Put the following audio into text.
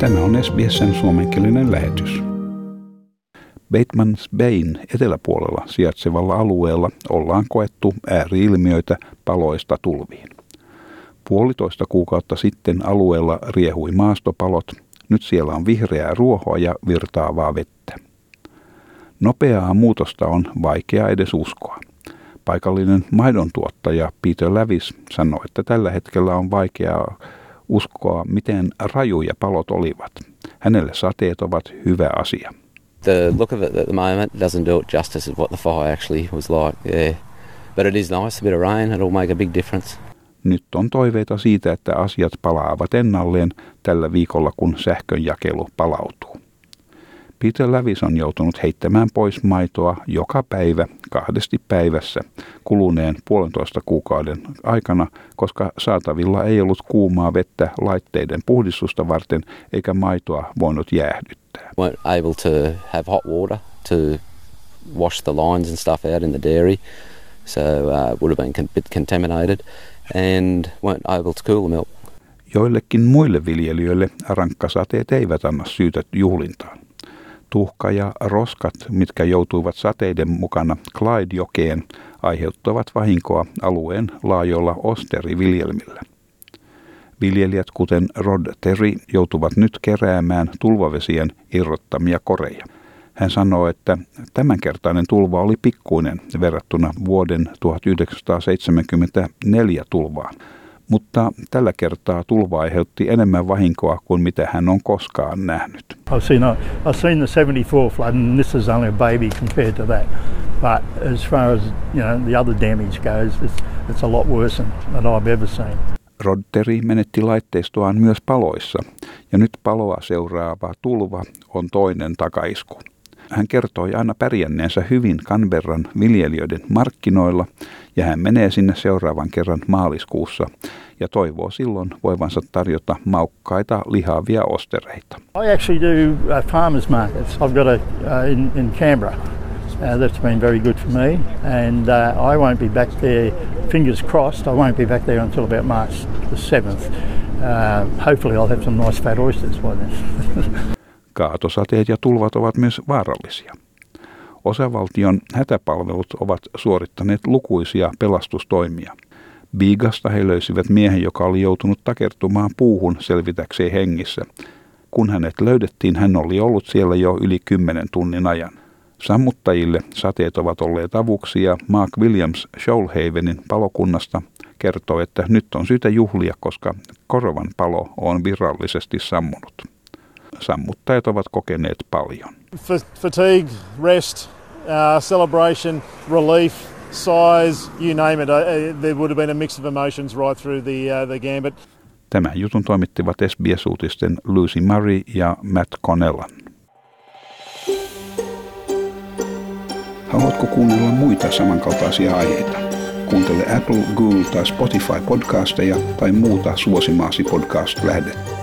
Tämä on SBSn suomenkielinen lähetys. Batemans Bayn eteläpuolella sijaitsevalla alueella ollaan koettu ääriilmiöitä paloista tulviin. Puolitoista kuukautta sitten alueella riehui maastopalot, nyt siellä on vihreää ruohoa ja virtaavaa vettä. Nopeaa muutosta on vaikea edes uskoa. Paikallinen maidontuottaja Peter Lävis sanoi, että tällä hetkellä on vaikeaa uskoa, miten rajuja palot olivat. Hänelle sateet ovat hyvä asia. The look of it at the moment doesn't do it justice of what the fire actually was like. Yeah. But it is nice, a bit of rain, it'll make a big difference. Nyt on toiveita siitä, että asiat palaavat ennalleen tällä viikolla, kun sähkönjakelu palautuu. Peter Lävis on joutunut heittämään pois maitoa joka päivä kahdesti päivässä kuluneen puolentoista kuukauden aikana, koska saatavilla ei ollut kuumaa vettä laitteiden puhdistusta varten eikä maitoa voinut jäähdyttää. Weren't able to have hot water to wash the lines and stuff out in the dairy, so uh, would have been a bit contaminated and weren't able to cool the milk. Joillekin muille viljelijöille rankkasateet eivät anna syytä juhlintaan tuhka ja roskat, mitkä joutuivat sateiden mukana Clyde-jokeen, aiheuttavat vahinkoa alueen laajoilla osteriviljelmillä. Viljelijät kuten Rod Terry joutuvat nyt keräämään tulvavesien irrottamia koreja. Hän sanoo, että tämänkertainen tulva oli pikkuinen verrattuna vuoden 1974 tulvaan, mutta tällä kertaa tulva aiheutti enemmän vahinkoa kuin mitä hän on koskaan nähnyt. I've seen, a, I've seen the 74 flood and this is only a baby compared to that. But as far as you know, the other damage goes, it's, it's a lot worse than, I've ever seen. Rodderi menetti laitteistoaan myös paloissa, ja nyt paloa seuraava tulva on toinen takaisku. Hän kertoi aina pärjänneensä hyvin Canberran viljelijöiden markkinoilla ja hän menee sinne seuraavan kerran maaliskuussa ja toivoo silloin voivansa tarjota maukkaita lihavia ostereita. I actually do uh, farmers markets. I've got a uh, in, in Canberra. Uh, that's been very good for me, and uh, I won't be back there. Fingers crossed, I won't be back there until about March the seventh. Uh, hopefully, I'll have some nice fat oysters by then. Kaatosateet ja tulvat ovat myös vaarallisia. Osavaltion hätäpalvelut ovat suorittaneet lukuisia pelastustoimia. Biigasta he löysivät miehen, joka oli joutunut takertumaan puuhun selvitäkseen hengissä. Kun hänet löydettiin, hän oli ollut siellä jo yli kymmenen tunnin ajan. Sammuttajille sateet ovat olleet avuksi ja Mark Williams Shoalhavenin palokunnasta kertoo, että nyt on syytä juhlia, koska Korovan palo on virallisesti sammunut. Sammuttajat ovat kokeneet paljon. Fatigue, rest, uh, celebration, relief, size, you name it. Uh, there would have been a mix of emotions right through the, uh, the gambit. Tämän jutun toimittivat SBS-uutisten Lucy Murray ja Matt Connellan. Haluatko kuunnella muita samankaltaisia aiheita? Kuuntele Apple, Google tai Spotify podcasteja tai muuta suosimaasi podcast-lähdettä.